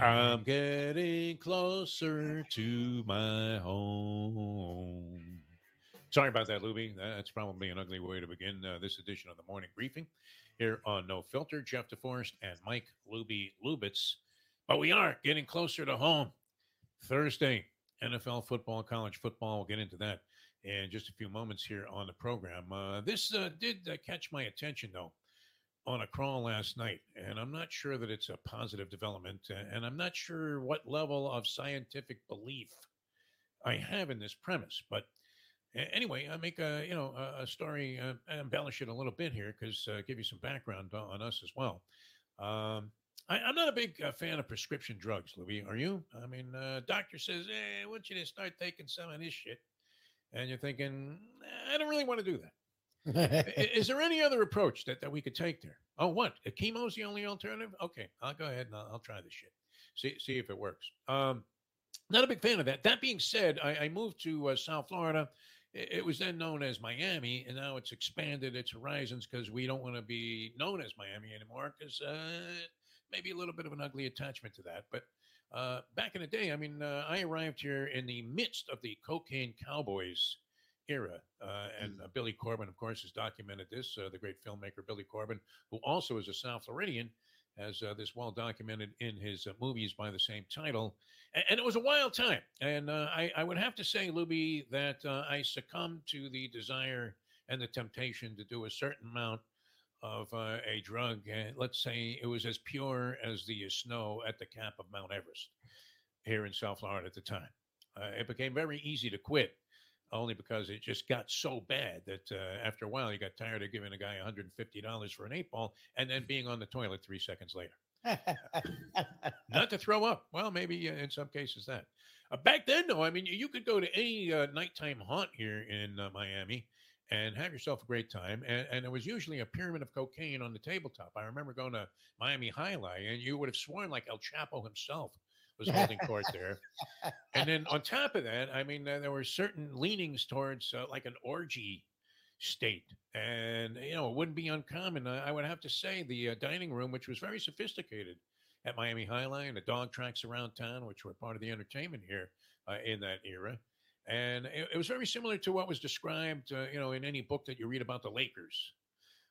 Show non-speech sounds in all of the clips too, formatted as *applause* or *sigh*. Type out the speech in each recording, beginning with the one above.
I'm getting closer to my home. Sorry about that, Luby. That's probably an ugly way to begin uh, this edition of the morning briefing here on No Filter. Jeff DeForest and Mike Luby Lubitz. But we are getting closer to home. Thursday, NFL football, college football. We'll get into that in just a few moments here on the program. Uh, this uh, did uh, catch my attention, though, on a crawl last night, and I'm not sure that it's a positive development, and I'm not sure what level of scientific belief I have in this premise. But anyway, I make a you know a, story, uh, embellish it a little bit here because uh, give you some background on us as well. Um, I, am not a big uh, fan of prescription drugs, Louis. Are you? I mean, uh, doctor says, "Hey, I want you to start taking some of this shit," and you're thinking, I don't really want to do that. *laughs* is there any other approach that, that we could take there? Oh, what? A chemo's the only alternative? Okay, I'll go ahead and I'll, I'll try this shit. See see if it works. Um, not a big fan of that. That being said, I, I moved to uh, South Florida. It, it, was then known as Miami, and now it's expanded its horizons because we don't want to be known as Miami anymore because uh, maybe a little bit of an ugly attachment to that. But uh, back in the day, I mean, uh, I arrived here in the midst of the cocaine cowboys era. Uh, and mm. uh, Billy Corben, of course, has documented this. Uh, the great filmmaker Billy Corben, who also is a South Floridian, has uh, this well documented in his uh, movies by the same title. And, and, it was a wild time. And uh, I, I, would have to say, Luby, that I succumbed to the desire and the temptation to do a certain amount of a drug. And let's say it was as pure as the snow at the cap of Mount Everest here in South Florida at the time. it became very easy to quit only because it just got so bad that uh, after a while you got tired of giving a guy $150 for an eight ball and then being on the toilet three seconds later. *laughs* Not to throw up. Well, maybe uh, in some cases that. Uh, back then, though, I mean, you, could go to any uh, nighttime haunt here in uh, Miami and have yourself a great time. And, and there was usually a pyramid of cocaine on the tabletop. I remember going to Miami High and you would have sworn like El Chapo himself was holding court there. And then *laughs* on top of that, I mean, there were certain leanings towards uh, like an orgy state. And, you know, it wouldn't be uncommon. Uh, I would have to say the uh, dining room, which was very sophisticated at Miami Jai-Alai, the dog tracks around town, which were part of the entertainment here uh, in that era. And it, it, was very similar to what was described, uh, you know, in any book that you read about the Lakers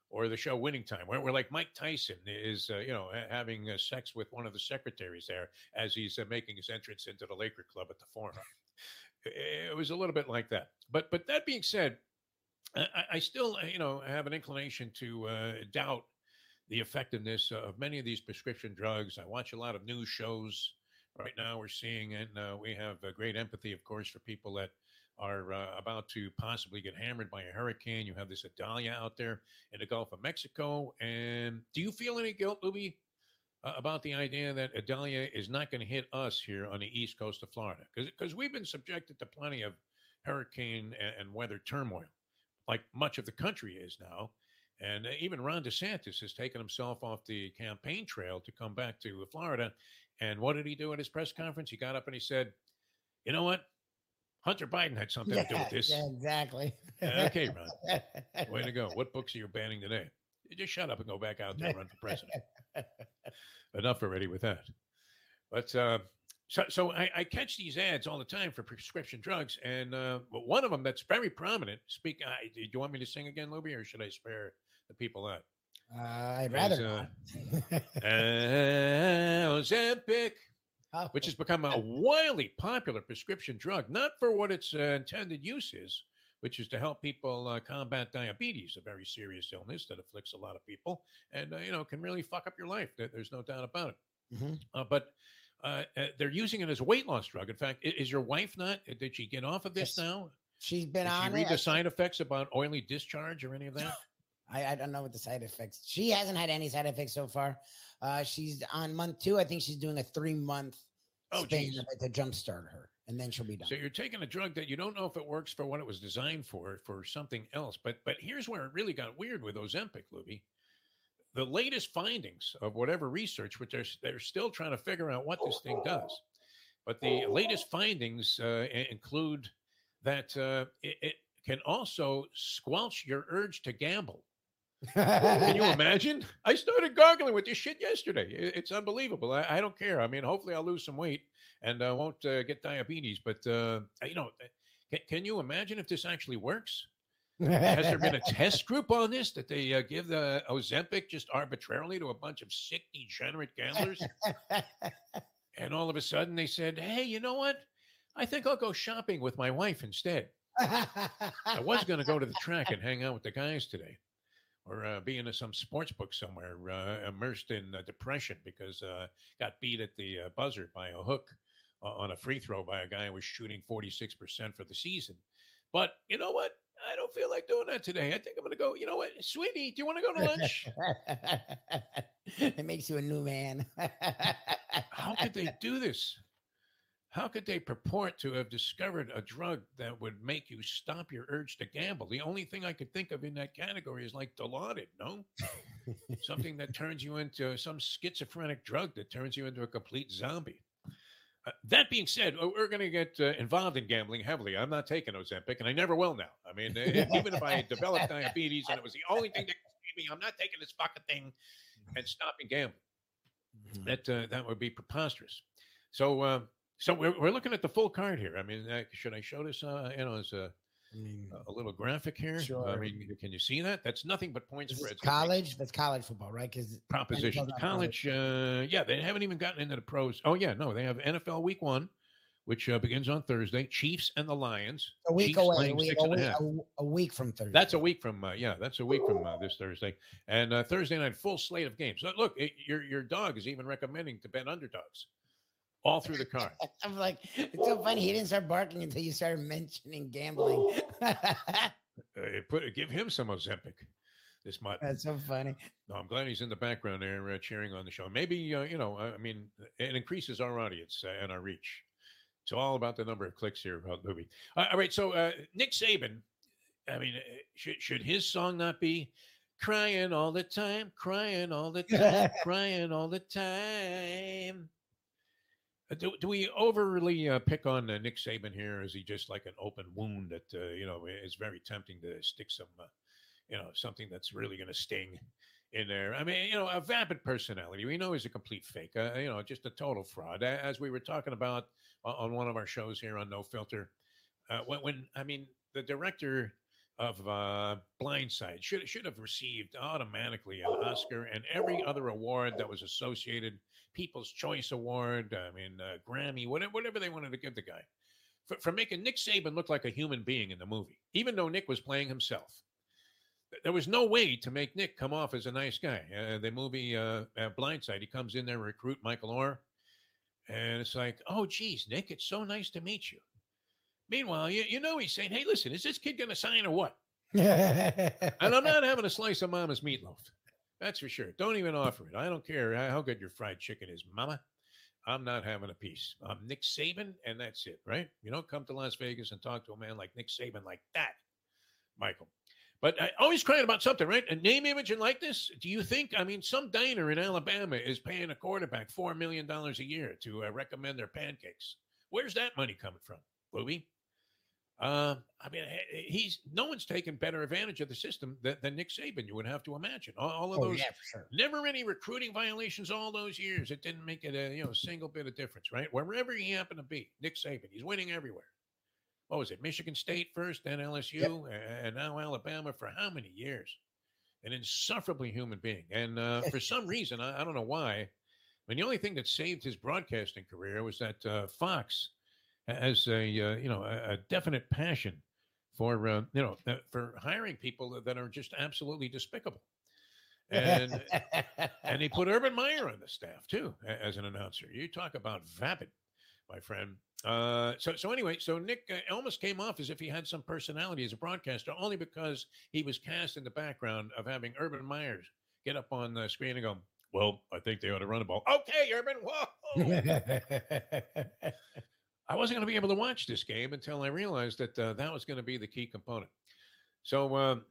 or the show Winning Time, where, where like Mike Tyson is, uh, you know, having uh, sex with one of the secretaries there as he's uh, making his entrance into the Laker club at the Forum. *laughs* It was a little bit like that. But but that being said, I, I still, uh, you know, have an inclination to uh, doubt the effectiveness of many of these prescription drugs. I watch a lot of news shows right now. We're seeing, and uh, we have great empathy, of course, for people that are uh, about to possibly get hammered by a hurricane. You have this Idalia out there in the Gulf of Mexico. And do you feel any guilt, Luby, uh, about the idea that Idalia is not going to hit us here on the east coast of Florida? Because we've been subjected to plenty of hurricane and, and, weather turmoil, like much of the country is now. And uh, even Ron DeSantis has taken himself off the campaign trail to come back to Florida. And what did he do at his press conference? He got up and he said, you know what? Hunter Biden had something yeah, to do with this. Yeah, exactly. okay, Ron. Way to go. *laughs* What books are you banning today? You just shut up and go back out there and run for president. *laughs* Enough already with that. But uh, so, so I, I, catch these ads all the time for prescription drugs, and uh, one of them that's very prominent. Speak. Uh, do you want me to sing again, Luby, or should I spare the people that? Uh, I'd rather uh. *laughs* Ozempic oh. Which has become a wildly popular prescription drug, not for what its uh, intended use is, which is to help people uh, combat diabetes, a very serious illness that afflicts a lot of people and, uh, you know, can really fuck up your life. There's no doubt about it. Mm-hmm. Uh, but uh, uh, they're using it as a weight loss drug. In fact, is your wife not? Did she get off of this yes. now? She's been Did on. She read it? the side effects about oily discharge or any of that? I, I, don't know what the side effects. She hasn't had any side effects so far. Uh, she's on month two. I think she's doing a three month oh, span to jumpstart her, and then she'll be done. So you're taking a drug that you don't know if it works for what it was designed for, for something else. But but here's where it really got weird with Ozempic, Luby. The latest findings of whatever research, which they're they're still trying to figure out what this thing does. But the latest findings uh, include that uh, it, it can also squelch your urge to gamble Can you *laughs* imagine? I started gargling with this shit yesterday. It's unbelievable. I, I don't care. I mean, hopefully I'll lose some weight and I won't uh, get diabetes. But uh, you know, can, can, you imagine if this actually works? Has there been a *laughs* test group on this that they uh, give the Ozempic just arbitrarily to a bunch of sick, degenerate gamblers? and all of a sudden they said, "Hey, you know what? I think I'll go shopping with my wife instead." I was going to go to the track and hang out with the guys today or uh, be in some sports book somewhere, uh, immersed in uh, depression because uh, got beat at the uh, buzzer by a hook on a free throw by a guy who was shooting 46% for the season. But you know what? I don't feel like doing that today. I think I'm going to go. You know what, sweetie? Do you want to go to lunch? *laughs* it makes you a new man. *laughs* How could they do this? How could they purport to have discovered a drug that would make you stop your urge to gamble? The only thing I could think of in that category is like Dilaudid, no? Something that turns you into some schizophrenic drug that turns you into a complete zombie. Uh, that being said, we're going to get uh, involved in gambling heavily. I'm not taking Ozempic, and I never will now. I mean, *laughs* even if I developed diabetes and it was the only thing that could me, I'm not taking this fucking thing and stopping gambling. Mm-hmm. That uh, that would be preposterous. So uh, so we're, we're looking at the full card here. I mean, uh, should I show this? Uh, you know, as a, I mean, a little graphic here. Sure. I mean, can you see that? That's nothing but points spreads. College. That's college football, right? Because proposition college. Uh, yeah, they haven't even gotten into the pros. Oh yeah, no, they have NFL Week One, which uh, begins on Thursday. Chiefs and the Lions. A week Chiefs away. A week, a, week, a, a week, from Thursday. That's a week from. Uh, yeah, that's a week from uh, this Thursday. And uh, Thursday night, full slate of games. Look, it, your your dog is even recommending to bet underdogs all through the *laughs* car. I'm like, it's so funny. He didn't start barking until you started mentioning gambling. *laughs* uh, put give him some Ozempic. This mutt. That's so funny. No, I'm glad he's in the background there uh, cheering on the show. Maybe uh, you know, I mean, it increases our audience uh, and our reach. It's all about the number of clicks here about the movie. Uh, all right, so uh, Nick Saban. I mean, should should his song not be crying all the time, crying all the time, *laughs* crying all the time? Uh, do, do we overly uh, pick on uh, Nick Saban here? Is he just like an open wound that uh, you know is very tempting to stick some, uh, you know, something that's really going to sting in there? I mean, you know, a vapid personality. We know he's a complete fake. Uh, you know, just a total fraud. As we were talking about on one of our shows here on No Filter, when, when I mean the director of uh, Blindside should should have received automatically an Oscar and every other award that was associated People's Choice Award, I mean, uh, Grammy, whatever, whatever they wanted to give the guy for, for making Nick Saban look like a human being in the movie, even though Nick was playing himself. There was no way to make Nick come off as a nice guy. Uh, the movie uh, uh, Blindside, he comes in there, recruit Michael Oher, and it's like, oh, geez, Nick, it's so nice to meet you. Meanwhile, you, you know, he's saying, hey, listen, is this kid going to sign or what? *laughs* and I'm not having a slice of mama's meatloaf. That's for sure. Don't even offer it. I don't care how good your fried chicken is, mama. I'm not having a piece. I'm Nick Saban, and that's it, right? You don't come to Las Vegas and talk to a man like Nick Saban like that, Michael. But I always crying about something, right? A name, image, and likeness. Do you think? I mean, some diner in Alabama is paying a quarterback four million dollars a year to uh, recommend their pancakes. Where's that money coming from, Booby? Uh, I mean, he's no one's taken better advantage of the system than, than Nick Saban. You would have to imagine all, all of oh, those. Yeah, sure. Never any recruiting violations all those years. It didn't make it a you know single bit of difference, right? Wherever he happened to be, Nick Saban, he's winning everywhere. What was it? Michigan State first, then LSU, yep. and now Alabama for how many years? An insufferably human being, and uh, *laughs* for some reason, I, I, don't know why. I mean, the only thing that saved his broadcasting career was that uh, Fox has a uh, you know a, a, definite passion for uh, you know for hiring people that are just absolutely despicable. And and he put *laughs* Urban Meyer on the staff too as an announcer. You talk about vapid, my friend. Uh, so so anyway, so Nick uh, almost came off as if he had some personality as a broadcaster, only because he was cast in the background of having Urban Meyers get up on the screen and go, "Well, I think they ought to run the ball." Okay, Urban. Whoa. *laughs* *laughs* I wasn't going to be able to watch this game until I realized that uh, that was going to be the key component. So um,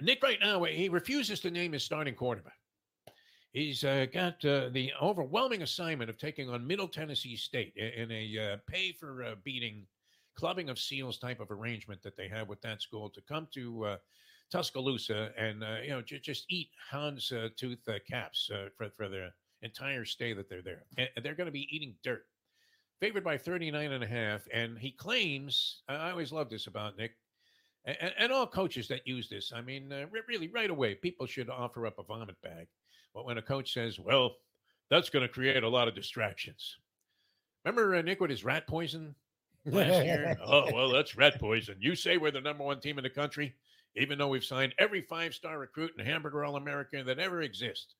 Nick, right now, he refuses to name his starting quarterback. He's uh, got uh, the overwhelming assignment of taking on Middle Tennessee State in a uh, pay for uh, beating clubbing of seals type of arrangement that they have with that school to come to uh, Tuscaloosa and uh, you know j- just eat Hans uh, tooth uh, caps uh, for for entire stay that they're there. And they're going to be eating dirt. Favored by 39 and a half. And he claims, I always love this about Nick, and, and all coaches that use this. I mean, uh, really, right away, people should offer up a vomit bag. But when a coach says, well, that's going to create a lot of distractions. Remember uh, Nick with his rat poison last year? *laughs* oh, well, that's rat poison. You say we're the number one team in the country, even though we've signed every five star recruit and hamburger all American that ever exists.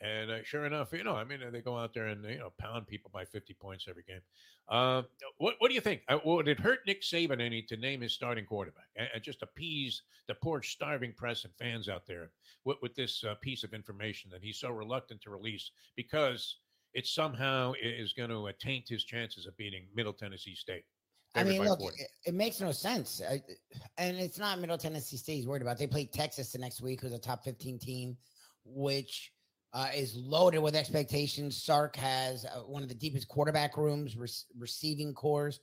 And uh, sure enough, you know, I mean, they go out there and you know pound people by fifty points every game. Uh, what What do you think? Uh, would it hurt Nick Saban any to name his starting quarterback and, just appease the poor starving press and fans out there with, with this uh, piece of information that he's so reluctant to release because it somehow is going to taint his chances of beating Middle Tennessee State? I mean, look, it, it, makes no sense. I, and it's not Middle Tennessee State he's worried about. They play Texas the next week, who's a top 15 team, which uh, is loaded with expectations. Sark has uh, one of the deepest quarterback rooms, re- receiving cores,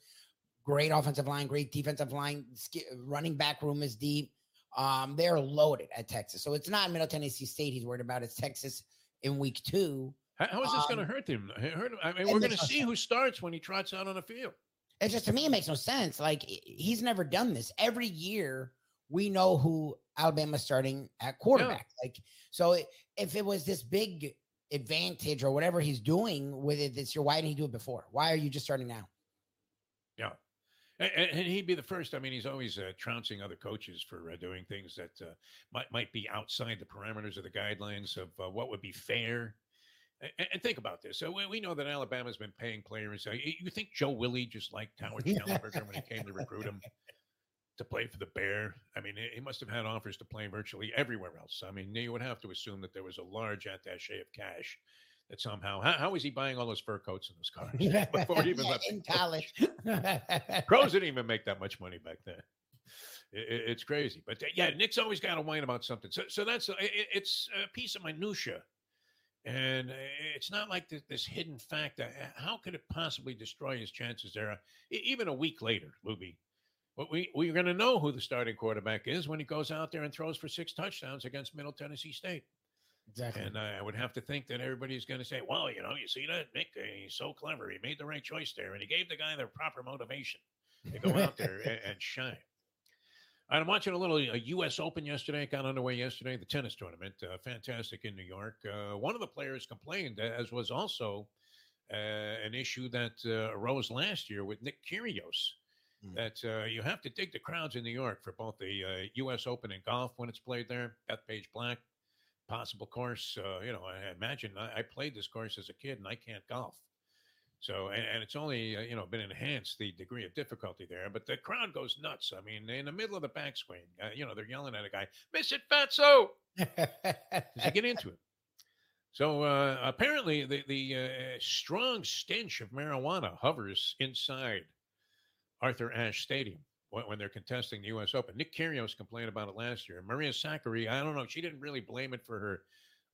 great offensive line, great defensive line, sk- running back room is deep. Um, they're loaded at Texas, so it's not Middle Tennessee State he's worried about. It's Texas in week two. how, how is this um, going to hurt him? I mean, we're going to see who starts when he trots out on the field. It's just to me, it makes no sense. Like he's never done this. Every year, we know who Alabama's starting at quarterback. Yeah. Like so, if it was this big advantage or whatever he's doing with it this year, why didn't he do it before? Why are you just starting now? Yeah. And, and he'd be the first. I mean, he's always uh, trouncing other coaches for uh, doing things that uh, might might be outside the parameters of the guidelines of uh, what would be fair. And, and think about this. So we, we, know that Alabama's been paying players. Uh, you think Joe Willie just liked Howard *laughs* Schnellenberger when he came to recruit him? To play for the Bear. I mean, he must have had offers to play virtually everywhere else. I mean, you would have to assume that there was a large attache of cash that somehow, how, how was he buying all those fur coats in those *laughs* cars before he even left in college? *laughs* *laughs* Crows didn't even make that much money back then. It, it's crazy, but uh, yeah, Nick's always got to whine about something. So, so that's uh, it, it's a piece of minutia, and uh, it's not like this, this hidden fact. That, how could it possibly destroy his chances there? Even a week later, Luby, well, we we're going to know who the starting quarterback is when he goes out there and throws for six touchdowns against Middle Tennessee State. Exactly. And I would have to think that everybody's going to say, "Well, you know, you see that Nick? Uh, he's so clever. He made the right choice there, and he gave the guy the proper motivation to go out there and, *laughs* and, shine." I'm watching a little a U.S. Open yesterday. Got underway yesterday. The tennis tournament, uh, fantastic in New York. Uh, one of the players complained, as was also uh, an issue that uh, arose last year with Nick Kyrgios. That uh, you have to dig the crowds in New York for both the uh, U.S. Open and golf when it's played there. Bethpage Black, possible course. Uh, you know, I imagine I, I, played this course as a kid and I can't golf. So, and, and it's only, uh, you know, been enhanced the degree of difficulty there, but the crowd goes nuts. I mean, in the middle of the backswing, uh, you know, they're yelling at a guy, Miss it, fatso. *laughs* to get into it. So uh, apparently, the the uh, strong stench of marijuana hovers inside Arthur Ashe Stadium when they're contesting the U.S. Open. Nick Kyrgios complained about it last year. Maria Sakkari, I don't know, she didn't really blame it for her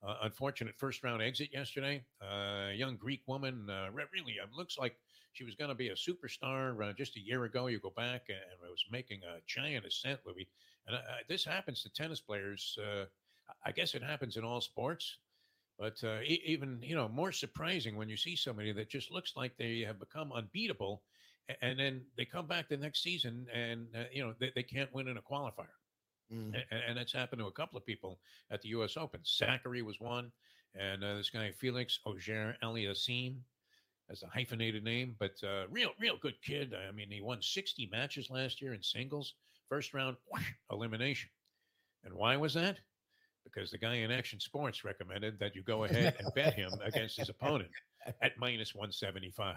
uh, unfortunate first round exit yesterday. Uh, young Greek woman, uh, really uh, looks like she was going to be a superstar uh, just a year ago. You go back and, and was making a giant ascent, Louis. And uh, this happens to tennis players. I guess it happens in all sports. But even you know more surprising when you see somebody that just looks like they have become unbeatable, and then they come back the next season and uh, you know they, they can't win in a qualifier. Mm. and, and, that's happened to a couple of people at the us open. Sakkari was one and uh, this guy Felix Auger Aliassime as a hyphenated name but uh, real real good kid. I mean he won 60 matches last year in singles first round whoosh, elimination. And why was that? Because the guy in action sports recommended that you go ahead and bet him against his opponent at minus 175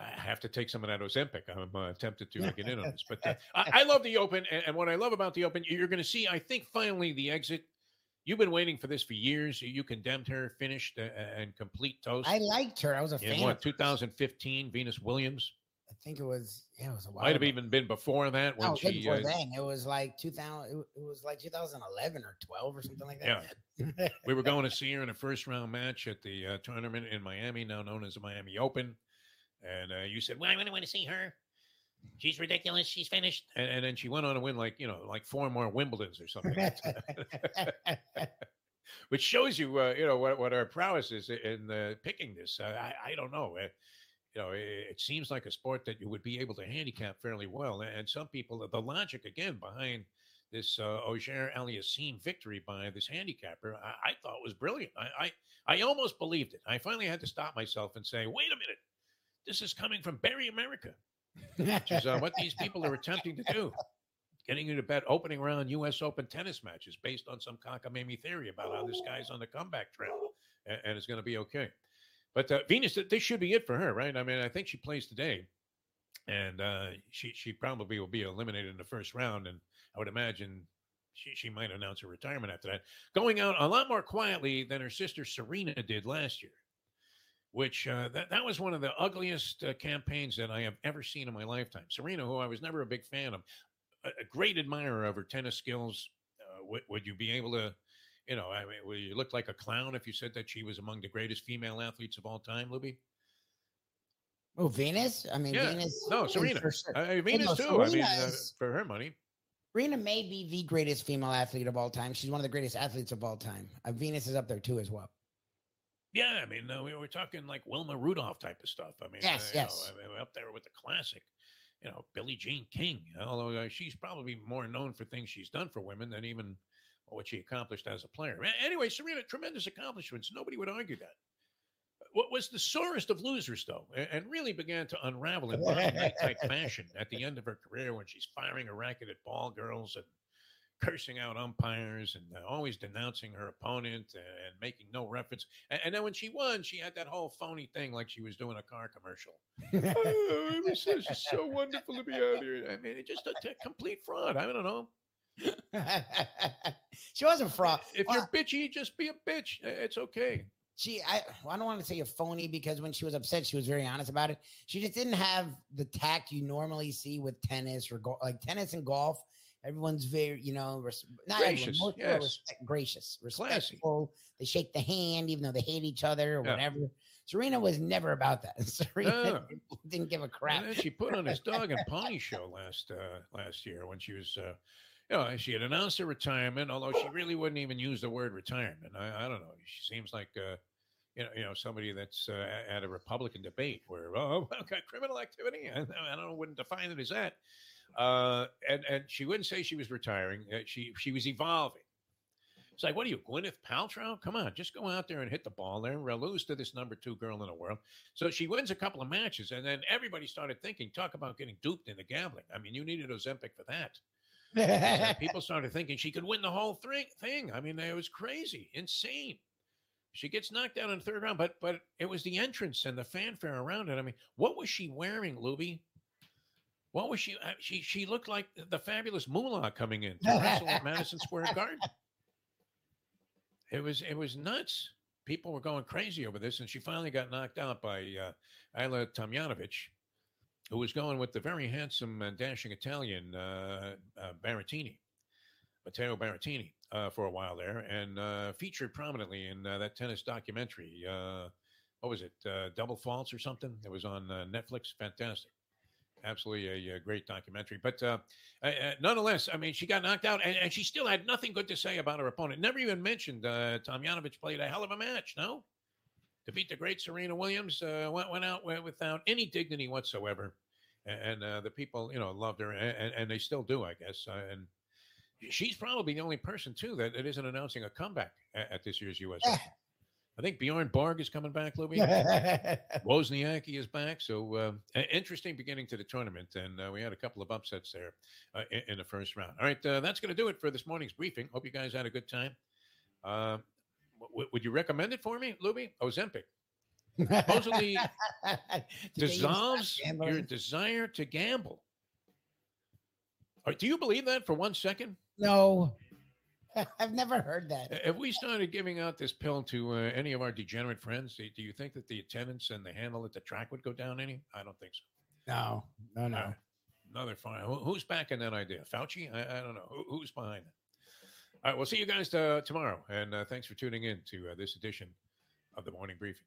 I have to take some of that Ozempic. I'm uh, tempted to get in on this, but uh, I, *laughs* I, love the Open, and, and, what I love about the Open, you're going to see. I think finally the exit. You've been waiting for this for years. You condemned her, finished uh, and complete toast. I liked her. I was a in fan. What 2015 Venus Williams? I think it was. Yeah, it was a while. Might have even been before that. When no, she, before uh, then. It was like 2000. It was like 2011 or 12 or something like that. Yeah. we were *laughs* going to see her in a first round match at the uh, tournament in Miami, now known as the Miami Open. And uh, you said, well, I really want to see her. she's ridiculous. She's finished. And, and, then she went on to win like, you know, like four more Wimbledons or something. *laughs* Which shows you, uh, you know, what, what our prowess is in uh, picking this. I, I don't know. You know, it, it, seems like a sport that you would be able to handicap fairly well. And some people, the logic again behind this uh, Auger Aliassime victory by this handicapper, I, I thought was brilliant. I, I, I almost believed it. I finally had to stop myself and say, wait a minute, this is coming from Barry America which is uh, what these people are attempting to do. Getting you to bet opening round U.S. Open tennis matches based on some cockamamie theory about how this guy's on the comeback trail and, and it's going to be okay. But uh, Venus, this should be it for her, right? I mean, I think she plays today, and uh, she she probably will be eliminated in the first round, and I would imagine she she might announce her retirement after that, going out a lot more quietly than her sister Serena did last year which uh, that, that was one of the ugliest uh, campaigns that I have ever seen in my lifetime. Serena, who I was never a big fan of, a, a great admirer of her tennis skills. Uh, would, would you be able to, you know, I mean, would you look like a clown if you said that she was among the greatest female athletes of all time, Luby? Oh, Venus? I mean, yeah. Venus. No, Serena. Sure. Venus, too. Serena I mean, uh, for her money. Serena may be the greatest female athlete of all time. She's one of the greatest athletes of all time. Uh, Venus is up there too, as well. Yeah, I mean, uh, we were talking like Wilma Rudolph type of stuff. I mean, yes, uh, yes, know, I mean, up there with the classic, you know, Billie Jean King. Although uh, she's probably more known for things she's done for women than even what she accomplished as a player. Anyway, Serena, tremendous accomplishments. Nobody would argue that. What was the sorest of losers, though, and really began to unravel in *laughs* type fashion at the end of her career when she's firing a racket at ball girls and cursing out umpires and uh, always denouncing her opponent and making no reference. And, and, then when she won, she had that whole phony thing like she was doing a car commercial. oh, it was just so wonderful to be out here. I mean, it just a, a complete fraud. I don't know. *laughs* she wasn't fraud. If well, you're bitchy, just be a bitch. It's okay. She, I, I don't want to say a phony because when she was upset, she was very honest about it. She just didn't have the tact you normally see with tennis or go, like tennis and golf Everyone's very, you know, res- not gracious, everyone, yes. respect, gracious, respectful. Classy. They shake the hand, even though they hate each other or yeah. whatever. Serena was never about that. *laughs* Serena didn't give a crap. she put on this dog and pony *laughs* show last uh, last year when she was, uh, you know, she had announced her retirement, although she really wouldn't even use the word retirement. I, I don't know. She seems like. Uh, you know, you know, somebody that's uh, at a Republican debate where, oh, *laughs* okay, criminal activity. I, I don't know, wouldn't define it as that. Uh, and and she wouldn't say she was retiring. Uh, she she was evolving. It's like, what are you, Gwyneth Paltrow? Come on, just go out there and hit the ball there. We'll lose to this number two girl in the world. So she wins a couple of matches, and then everybody started thinking, talk about getting duped into gambling. I mean, you needed Ozempic for that. *laughs* people started thinking she could win the whole thing. I mean, it was crazy, insane. She gets knocked out in the third round, but but it was the entrance and the fanfare around it. I mean, what was she wearing, Luby? What was she? Uh, she she looked like the fabulous Moolah coming in to wrestle at Madison Square Garden. It was it was nuts. People were going crazy over this, and she finally got knocked out by uh, Ajla Tomljanovic, who was going with the very handsome and dashing Italian uh, uh, Berrettini, Matteo Berrettini, uh, for a while there, and uh, featured prominently in uh, that tennis documentary. Uh, what was it? Uh, Double Faults or something? It was on uh, Netflix. Fantastic absolutely a, a, great documentary. But uh, uh, nonetheless, I mean, she got knocked out, and, and, she still had nothing good to say about her opponent. Never even mentioned uh, Tomljanovic played a hell of a match. No, to beat the great Serena Williams, uh, went went out without any dignity whatsoever, and, and uh, the people, you know, loved her, and, and they still do, I guess. Uh, and she's probably the only person too that, that isn't announcing a comeback at, at this year's U.S. I think Bjorn Borg is coming back, Louis. *laughs* Wozniacki is back. So uh, interesting beginning to the tournament. And uh, we had a couple of upsets there uh, in, in, the first round. All right, uh, that's going to do it for this morning's briefing. Hope you guys had a good time. Uh, w- would you recommend it for me, Louis? Ozempic. Supposedly *laughs* *laughs* dissolves your desire to gamble. do you believe that for one second? No. *laughs* I've never heard that. If we started giving out this pill to uh, any of our degenerate friends, do, you think that the attendance and the handle at the track would go down any? I don't think so. No, no, no. Uh, another fine. Who's backing that idea? Fauci? I, I don't know. Who, who's behind it? All right, we'll see you guys uh, tomorrow. And uh, thanks for tuning in to uh, this edition of the morning briefing.